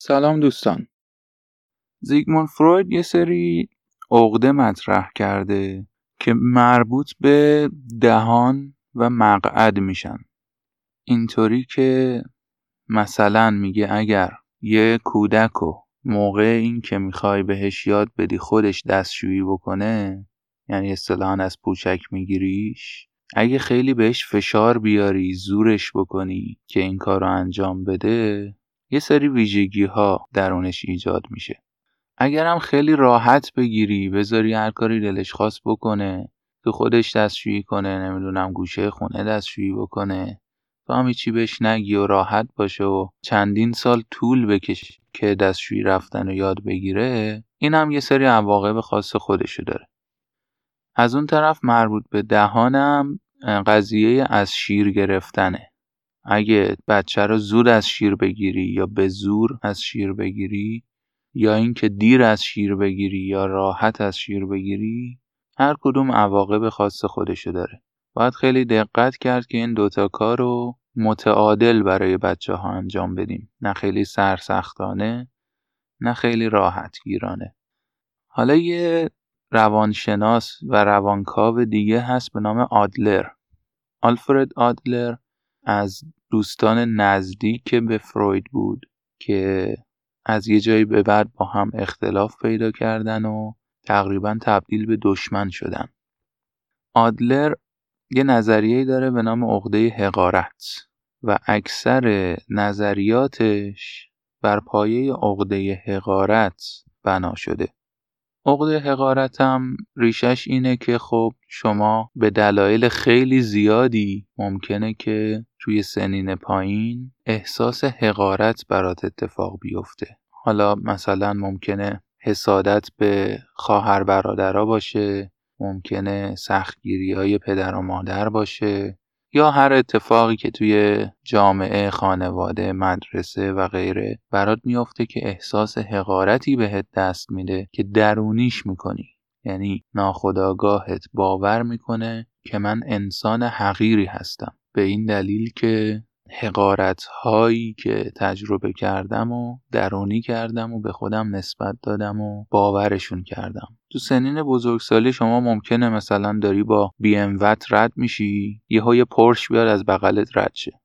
سلام دوستان. زیگموند فروید یه سری عقده مطرح کرده که مربوط به دهان و مقعد میشن. اینطوری که مثلا میگه اگر یه کودک رو موقع این که می‌خوای بهش یاد بدی خودش دستشویی بکنه یعنی اصطلاحا از پوچک میگیریش اگه خیلی بهش فشار بیاری زورش بکنی که این کار رو انجام بده یه سری ویژگی ها درونش ایجاد میشه. اگرم خیلی راحت بگیری بذاری هر کاری دلش خواست بکنه تو خودش دستشویی کنه نمی‌دونم گوشه خونه دستشویی بکنه تو هم چی بهش نگی و راحت باشه و چندین سال طول بکش که دستشویی رفتن و یاد بگیره این هم یه سری عواقب خاص خودشو داره. از اون طرف مربوط به دهانم قضیه از شیر گرفتنه. اگه بچه رو زود از شیر بگیری یا به زور از شیر بگیری یا اینکه دیر از شیر بگیری یا راحت از شیر بگیری هر کدوم عواقب خاص خودشو داره. باید خیلی دقت کرد که این دوتا کار رو متعادل برای بچه ها انجام بدیم. نه خیلی سرسختانه نه خیلی راحت گیرانه حالا یه روانشناس و روانکاو دیگه هست به نام آدلر. آلفرد آدلر از دوستان نزدیک به فروید بود که از یه جایی به بعد با هم اختلاف پیدا کردن و تقریبا تبدیل به دشمن شدن. آدلر یه نظریه داره به نام عقده حقارت و اکثر نظریاتش بر پایه عقده حقارت بنا شده. عقده حقارتم ریشش اینه که خب شما به دلایل خیلی زیادی ممکنه که توی سنین پایین احساس حقارت برات اتفاق بیفته. حالا مثلا ممکنه حسادت به خواهر برادرها باشه ممکنه سختگیری های پدر و مادر باشه. یا هر اتفاقی که توی جامعه خانواده مدرسه و غیره برات میافته که احساس حقارتی بهت دست میده که درونیش می‌کنی. یعنی ناخداگاهت باور می‌کنه که من انسان حقیری هستم. به این دلیل که حقارت هایی که تجربه کردم و درونی کردم و به خودم نسبت دادم و باورشون کردم. تو سنین بزرگسالی شما ممکنه مثلا داری با بی ام وت رد میشی یه های پرش بیاد از بغلت رد شه.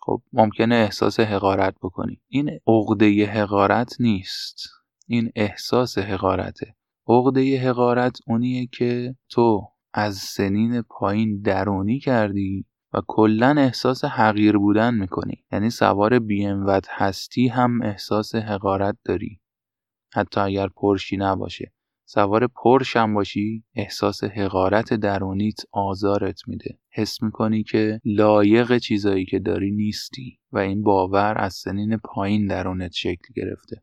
خب ممکنه احساس حقارت بکنی. این عقده حقارت نیست. این احساس حقارته. عقده حقارت اونیه که تو از سنین پایین درونی کردی و کلا احساس حقیر بودن می‌کنی. یعنی سوار بی هستی هم احساس حقارت داری. حتی اگر پرشی نباشه. سوار پرش هم باشی احساس حقارت درونیت آزارت میده. حس می‌کنی که لایق چیزایی که داری نیستی و این باور از سنین پایین درونت شکل گرفته.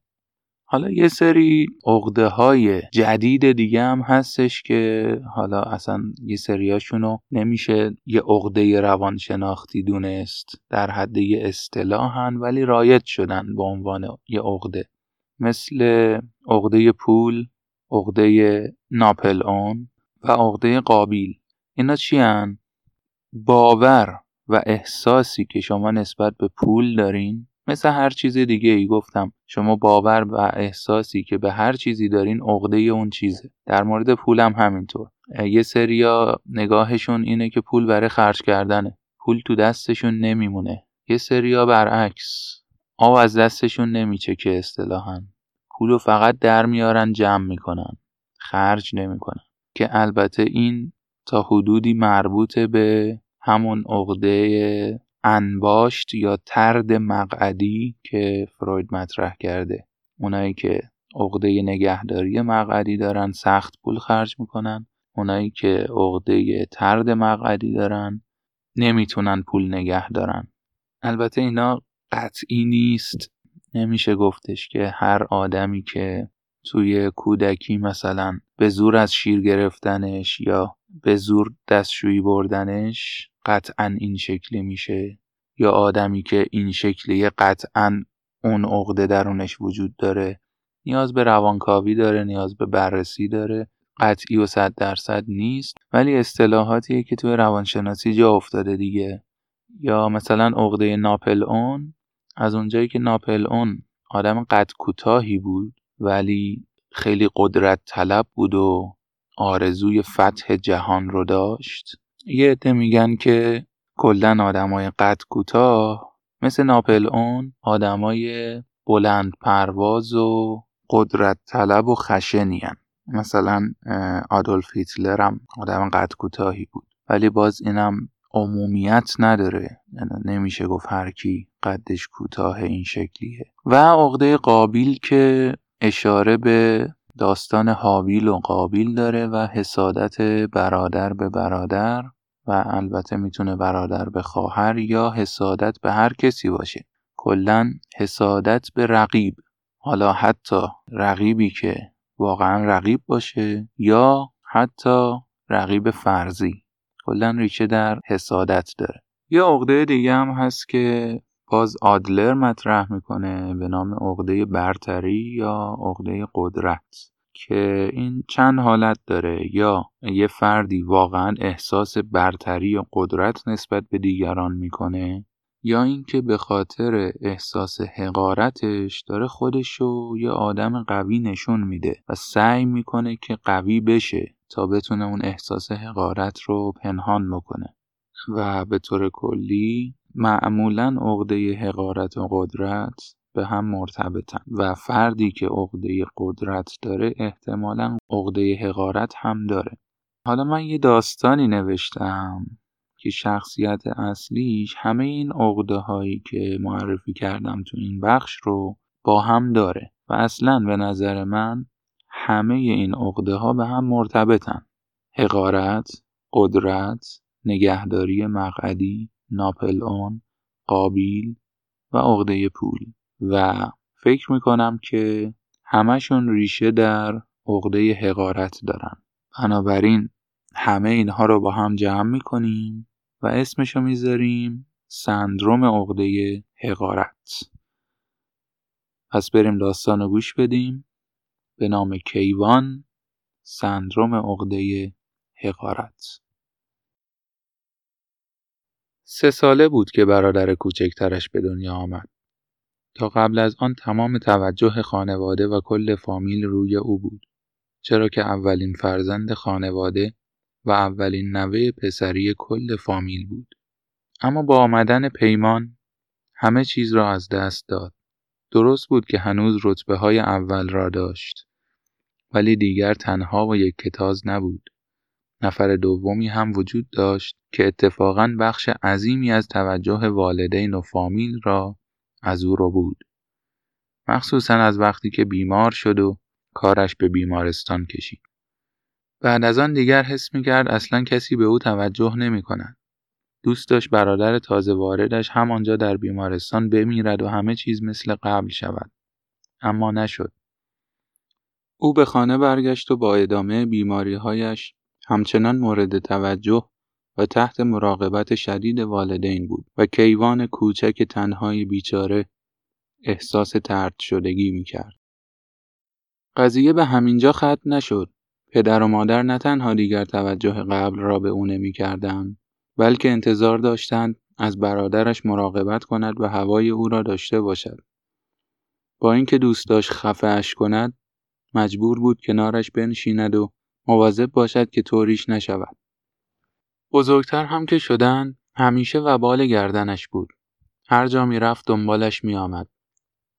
حالا یه سری عقده های جدید دیگه هم هستش که حالا اصلا یه سریاشونو نمیشه یه عقده روانشناختی دونست در حد یه اصطلاحن ولی رایت شدن به عنوان یه عقده مثل عقده پول عقده ناپل اون و عقده قابیل اینا چی؟ باور و احساسی که شما نسبت به پول دارین مثل هر چیز دیگه ای گفتم شما باور و احساسی که به هر چیزی دارین عقده اون چیزه. در مورد پولم همینطور. یه سریا نگاهشون اینه که پول برای خرج کردنه. پول تو دستشون نمیمونه. یه سریا برعکس. آب از دستشون نمیچه که اصطلاحا. پولو فقط در میارن جمع می‌کنن. خرج نمی‌کنن. که البته این تا حدودی مربوطه به همون عقده انباشت یا ترد مقعدی که فروید مطرح کرده. اونایی که عقده نگهداری مقعدی دارن سخت پول خرج می‌کنن. اونایی که عقده ترد مقعدی دارن نمی‌تونن پول نگه دارن. البته اینا قطعی نیست. نمیشه گفتش که هر آدمی که توی کودکی مثلا به زور از شیر گرفتنش یا به زور دستشویی بردنش قطعا این شکلی میشه؟ یا آدمی که این شکلی قطعا اون عقده درونش وجود داره؟ نیاز به روانکاوی داره نیاز به بررسی داره. قطعی و صد درصد نیست ولی اصطلاحاتیه که توی روانشناسی جا افتاده دیگه. یا مثلا عقده ناپل اون از اونجایی که ناپل اون آدم قد کوتاهی بود ولی خیلی قدرت طلب بود و آرزوی فتح جهان رو داشت. یه عده میگن که کلا آدمای قد کوتاه مثل ناپل اون آدمای بلند پرواز و قدرت طلب و خشنین مثلا آدولف هیتلر هم آدم قد کوتاهی بود. ولی باز اینم عمومیت نداره. نمیشه گفت هر کی قدش کوتاه این شکلیه. و عقده قابیل که اشاره به داستان حابیل و قابیل داره و حسادت برادر به برادر. و البته می‌تونه برادر به خواهر یا حسادت به هر کسی باشه. کلا حسادت به رقیب. حالا حتی رقیبی که واقعا رقیب باشه یا حتی رقیب فرضی. کلا ریشه در حسادت داره. یه عقده دیگه هم هست که باز آدلر مطرح می‌کنه به نام عقده برتری یا عقده قدرت. که این چند حالت داره. یا یه فردی واقعا احساس برتری و قدرت نسبت به دیگران می‌کنه یا اینکه به خاطر احساس حقارتش داره خودشو یه آدم قوی نشون میده و سعی می‌کنه که قوی بشه تا بتونه اون احساس حقارت رو پنهان بکنه. و به طور کلی معمولا عقده حقارت و قدرت به هم مرتبطن و فردی که عقده قدرت داره احتمالا عقده حقارت هم داره. حالا من یه داستانی نوشتم که شخصیت اصلیش همه این عقده هایی که معرفی کردم تو این بخش رو با هم داره و اصلا به نظر من همه این عقده ها به هم مرتبطن. حقارت، قدرت، نگهداری مقعدی، ناپل اون، قابیل و عقده پول. و فکر می‌کنم که همشون ریشه در عقده حقارت دارن. بنابراین همه اینها رو با هم جمع می‌کنیم و اسمشو می‌ذاریم سندروم عقده حقارت. پس بریم داستان رو گوش بدیم. به نام کیوان سندروم عقده حقارت. سه ساله بود که برادر کوچکترش به دنیا آمد. تا قبل از آن تمام توجه خانواده و کل فامیل روی او بود. چرا که اولین فرزند خانواده و اولین نوه پسری کل فامیل بود. اما با آمدن پیمان همه چیز را از دست داد. درست بود که هنوز رتبه های اول را داشت. ولی دیگر تنها و یک کتاز نبود. نفر دومی هم وجود داشت که اتفاقا بخش عظیمی از توجه والدین و فامیل را از او رو بود. مخصوصا از وقتی که بیمار شد و کارش به بیمارستان کشید. بعد از آن دیگر حس می کرد اصلا کسی به او توجه نمی کند. دوست داشت برادر تازه واردش همانجا در بیمارستان بمیرد و همه چیز مثل قبل شود. اما نشد. او به خانه برگشت و با ادامه بیماریهایش همچنان مورد توجه و تحت مراقبت شدید والدین بود و کیوان کوچک تنهای بیچاره احساس ترد شدگی می کرد. قضیه به همینجا ختم نشد. پدر و مادر نه تنها دیگر توجه قبل را به او نمی کردن، بلکه انتظار داشتند از برادرش مراقبت کند و هوای او را داشته باشد. با اینکه دوست داشت خفهش کند، مجبور بود کنارش بنشیند و مواظب باشد که طوریش نشود. بزرگتر هم که شدن همیشه وبال گردنش بود. هر جا می رفت دنبالش می آمد.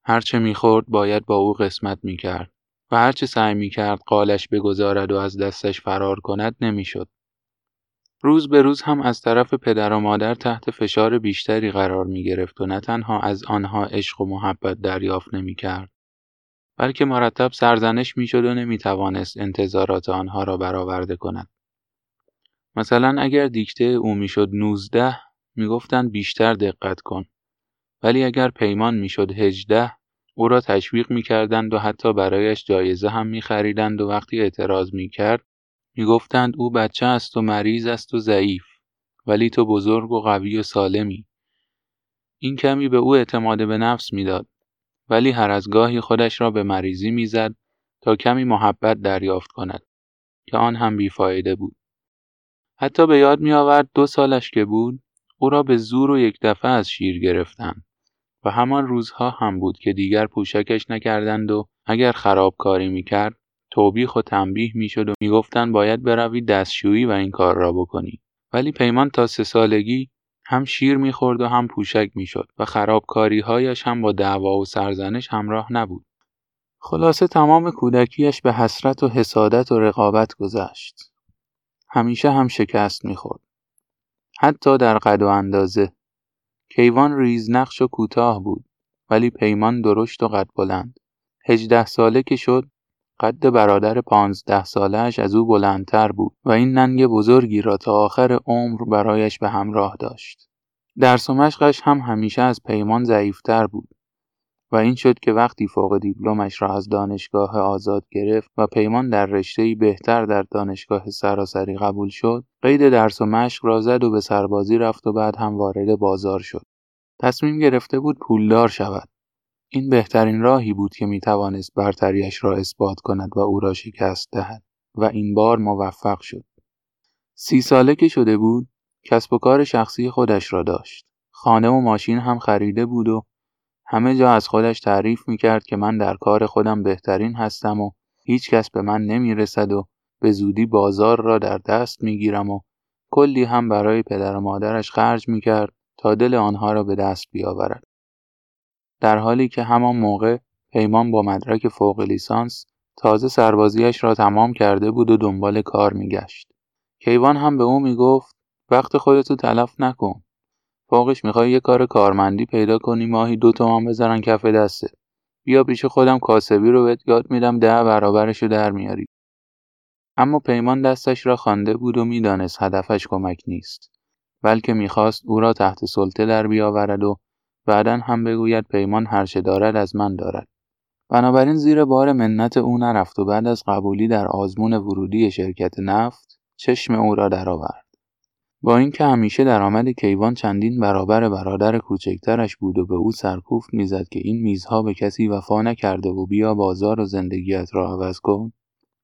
هرچه می خورد باید با او قسمت می کرد و هرچه سعی می کرد قالش بگذارد و از دستش فرار کند نمی‌شد. روز به روز هم از طرف پدر و مادر تحت فشار بیشتری قرار می گرفت و نه تنها از آنها عشق و محبت دریافت نمی کرد بلکه مرتب سرزنش می‌شد و نمی‌توانست انتظارات آنها را برآورده کند. مثلا اگر دیکته او می‌شد 19 می‌گفتند بیشتر دقت کن. ولی اگر پیمان می‌شد 18 او را تشویق می‌کردند و حتی برایش جایزه هم میخریدند و وقتی اعتراض می‌کرد می‌گفتند او بچه است و مریض است و ضعیف ولی تو بزرگ و قوی و سالمی. این کمی به او اعتماد به نفس می‌داد ولی هر از گاهی خودش را به مریضی می‌زد تا کمی محبت دریافت کند که آن هم بیفایده بود. حتی به یاد می آورد دو سالش که بود او را به زور و یک دفعه از شیر گرفتند و همان روزها هم بود که دیگر پوشکش نکردند و اگر خرابکاری می‌کرد توبیخ و تنبیه می‌شد و می‌گفتند باید بروی دستشویی و این کار را بکنی. ولی پیمان تا سه سالگی هم شیر می‌خورد و هم پوشک می‌شد و خرابکاریهایش هم با دعوا و سرزنش همراه نبود. خلاصه تمام کودکیش به حسرت و حسادت و رقابت گذشت. همیشه هم شکست می‌خورد. حتی در قد و اندازه کیوان ریزنقش و کوتاه بود ولی پیمان درشت و قد بلند. هجده ساله که شد قد برادر پانزده سالهاش از او بلندتر بود و این ننگ بزرگی را تا آخر عمر برایش به همراه داشت. درس و مشقش هم همیشه از پیمان ضعیفتر بود. و این شد که وقتی فوق دیپلمش را از دانشگاه آزاد گرفت و پیمان در رشته‌ای بهتر در دانشگاه سراسری قبول شد، قید درس و مشق را زد و به سربازی رفت و بعد هم وارد بازار شد. تصمیم گرفته بود پولدار شود. این بهترین راهی بود که می توانست برتریش را اثبات کند و او را شکست دهد و این بار موفق شد. سی ساله که شده بود کسب و کار شخصی خودش را داشت. خانه و ماشین هم خریده بود و همه جا از خودش تعریف می کرد که من در کار خودم بهترین هستم و هیچ کس به من نمی رسد و به زودی بازار را در دست می گیرم و کلی هم برای پدر و مادرش خرج می کرد تا دل آنها را به دست بیاورد. در حالی که همان موقع پیمان با مدرک فوق لیسانس تازه سربازیش را تمام کرده بود و دنبال کار میگشت. کیوان هم به او می‌گفت وقت خودتو تلف نکن. فوقش می‌خوای یه کار کارمندی پیدا کنی ماهی دو تومان بذارن کف دسته. بیا پیش خودم کاسبی رو بهت یاد میدم ده برابرش رو در میاری. اما پیمان دستش را خوانده بود و می‌دانست هدفش کمک نیست. بلکه می‌خواست او را تحت سلطه در بیاورد و بعدا هم بگوید پیمان هرچه دارد از من دارد بنابراین زیر بار منت او نرفت و بعد از قبولی در آزمون ورودی شرکت نفت چشم او را درآورد با اینکه همیشه درآمد کیوان چندین برابر برادر کوچکترش بود و به او سرکوفت می‌زد که این میزها به کسی وفا نکرده و بیا بازار و زندگیت را عوض کن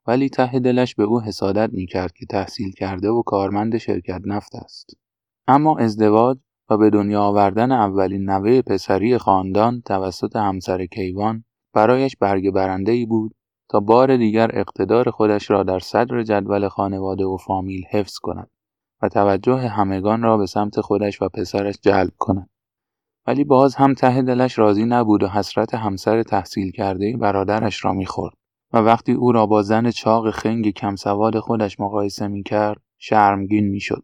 ولی ته دلش به او حسادت می‌کرد که تحصیل کرده و کارمند شرکت نفت است. اما ازدواج و به دنیا آوردن اولین نوه پسری خاندان توسط همسر کیوان برایش برگ ای بود تا بار دیگر اقتدار خودش را در صدر جدول خانواده و فامیل حفظ کند. توجه همگان را به سمت خودش و پسرش جلب کند. ولی باز هم ته دلش راضی نبود و حسرت همسر تحصیل کرده برادرش را می‌خورد و وقتی او را با زن چاق خنگ کم سواد خودش مقایسه می‌کرد شرمگین می‌شد.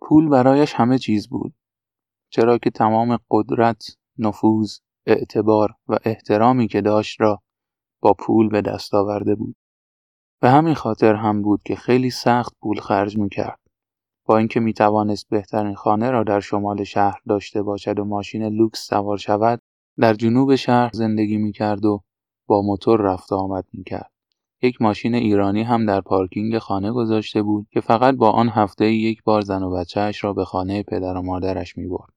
پول برایش همه چیز بود چرا که تمام قدرت، نفوذ، اعتبار و احترامی که داشت را با پول به دست آورده بود. به همین خاطر هم بود که خیلی سخت پول خرج می‌کرد. با اینکه می توانست بهترین خانه را در شمال شهر داشته باشد و ماشین لوکس سوار شود، در جنوب شهر زندگی می کرد و با موتور رفت آمد می کرد. یک ماشین ایرانی هم در پارکینگ خانه گذاشته بود که فقط با آن هفته یک بار زن و بچهش را به خانه پدر و مادرش می برد.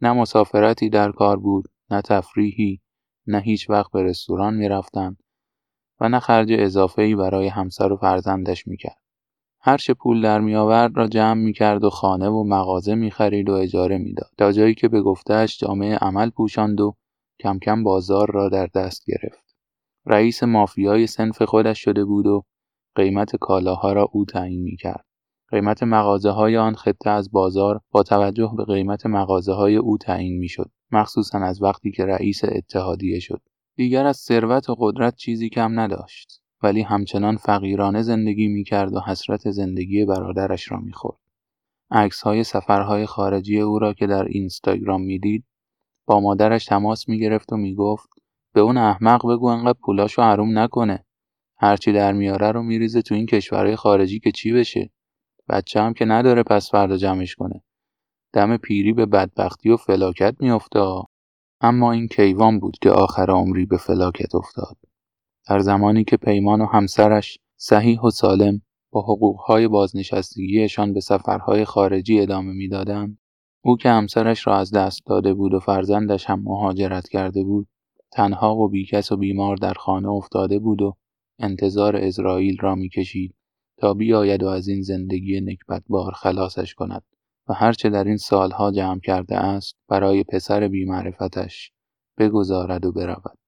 نه مسافرتی در کار بود، نه تفریحی، نه هیچ وقت به رستوران می‌رفتند و نه خرج ای برای همسر و فرزندش می‌کرد. هر چه پول در میآورد را جمع می‌کرد و خانه و مغازه می‌خرید و اجاره می‌داد تا جایی که به گفتهش جامعه عمل پوشاند و کم کم بازار را در دست گرفت. رئیس مافیای سنف خودش شده بود و قیمت کالاها را او تعیین می‌کرد. قیمت های آن خطه از بازار با توجه به قیمت های او تعیین می‌شد مخصوصا از وقتی که رئیس اتحادیه شد دیگر از ثروت و قدرت چیزی کم نداشت ولی همچنان فقیرانه زندگی می‌کرد و حسرت زندگی برادرش را می‌خورد. های سفرهای خارجی او را که در اینستاگرام می‌دید با مادرش تماس می‌گرفت و می‌گفت به اون احمق بگو انقدر پولاشو حروم نکنه. هرچی در میاره رو میریزه تو این کشورهای خارجی که چی بشه؟ بچه هم که نداره پس فردا جمعش کنه. دم پیری به بدبختی و فلاکت میافته اما این کیوان بود که آخر عمری به فلاکت افتاد. در زمانی که پیمان و همسرش صحیح و سالم با حقوقهای بازنشستگیشان به سفرهای خارجی ادامه می‌دادند او که همسرش را از دست داده بود و فرزندش هم مهاجرت کرده بود تنها و بیکس و بیمار در خانه افتاده بود و انتظار اسرائیل را می‌کشید تا بیاید و از این زندگی بار خلاصش کند و هرچه در این سالها جمع کرده است برای پسر بیمعرفتش بگذارد و برود.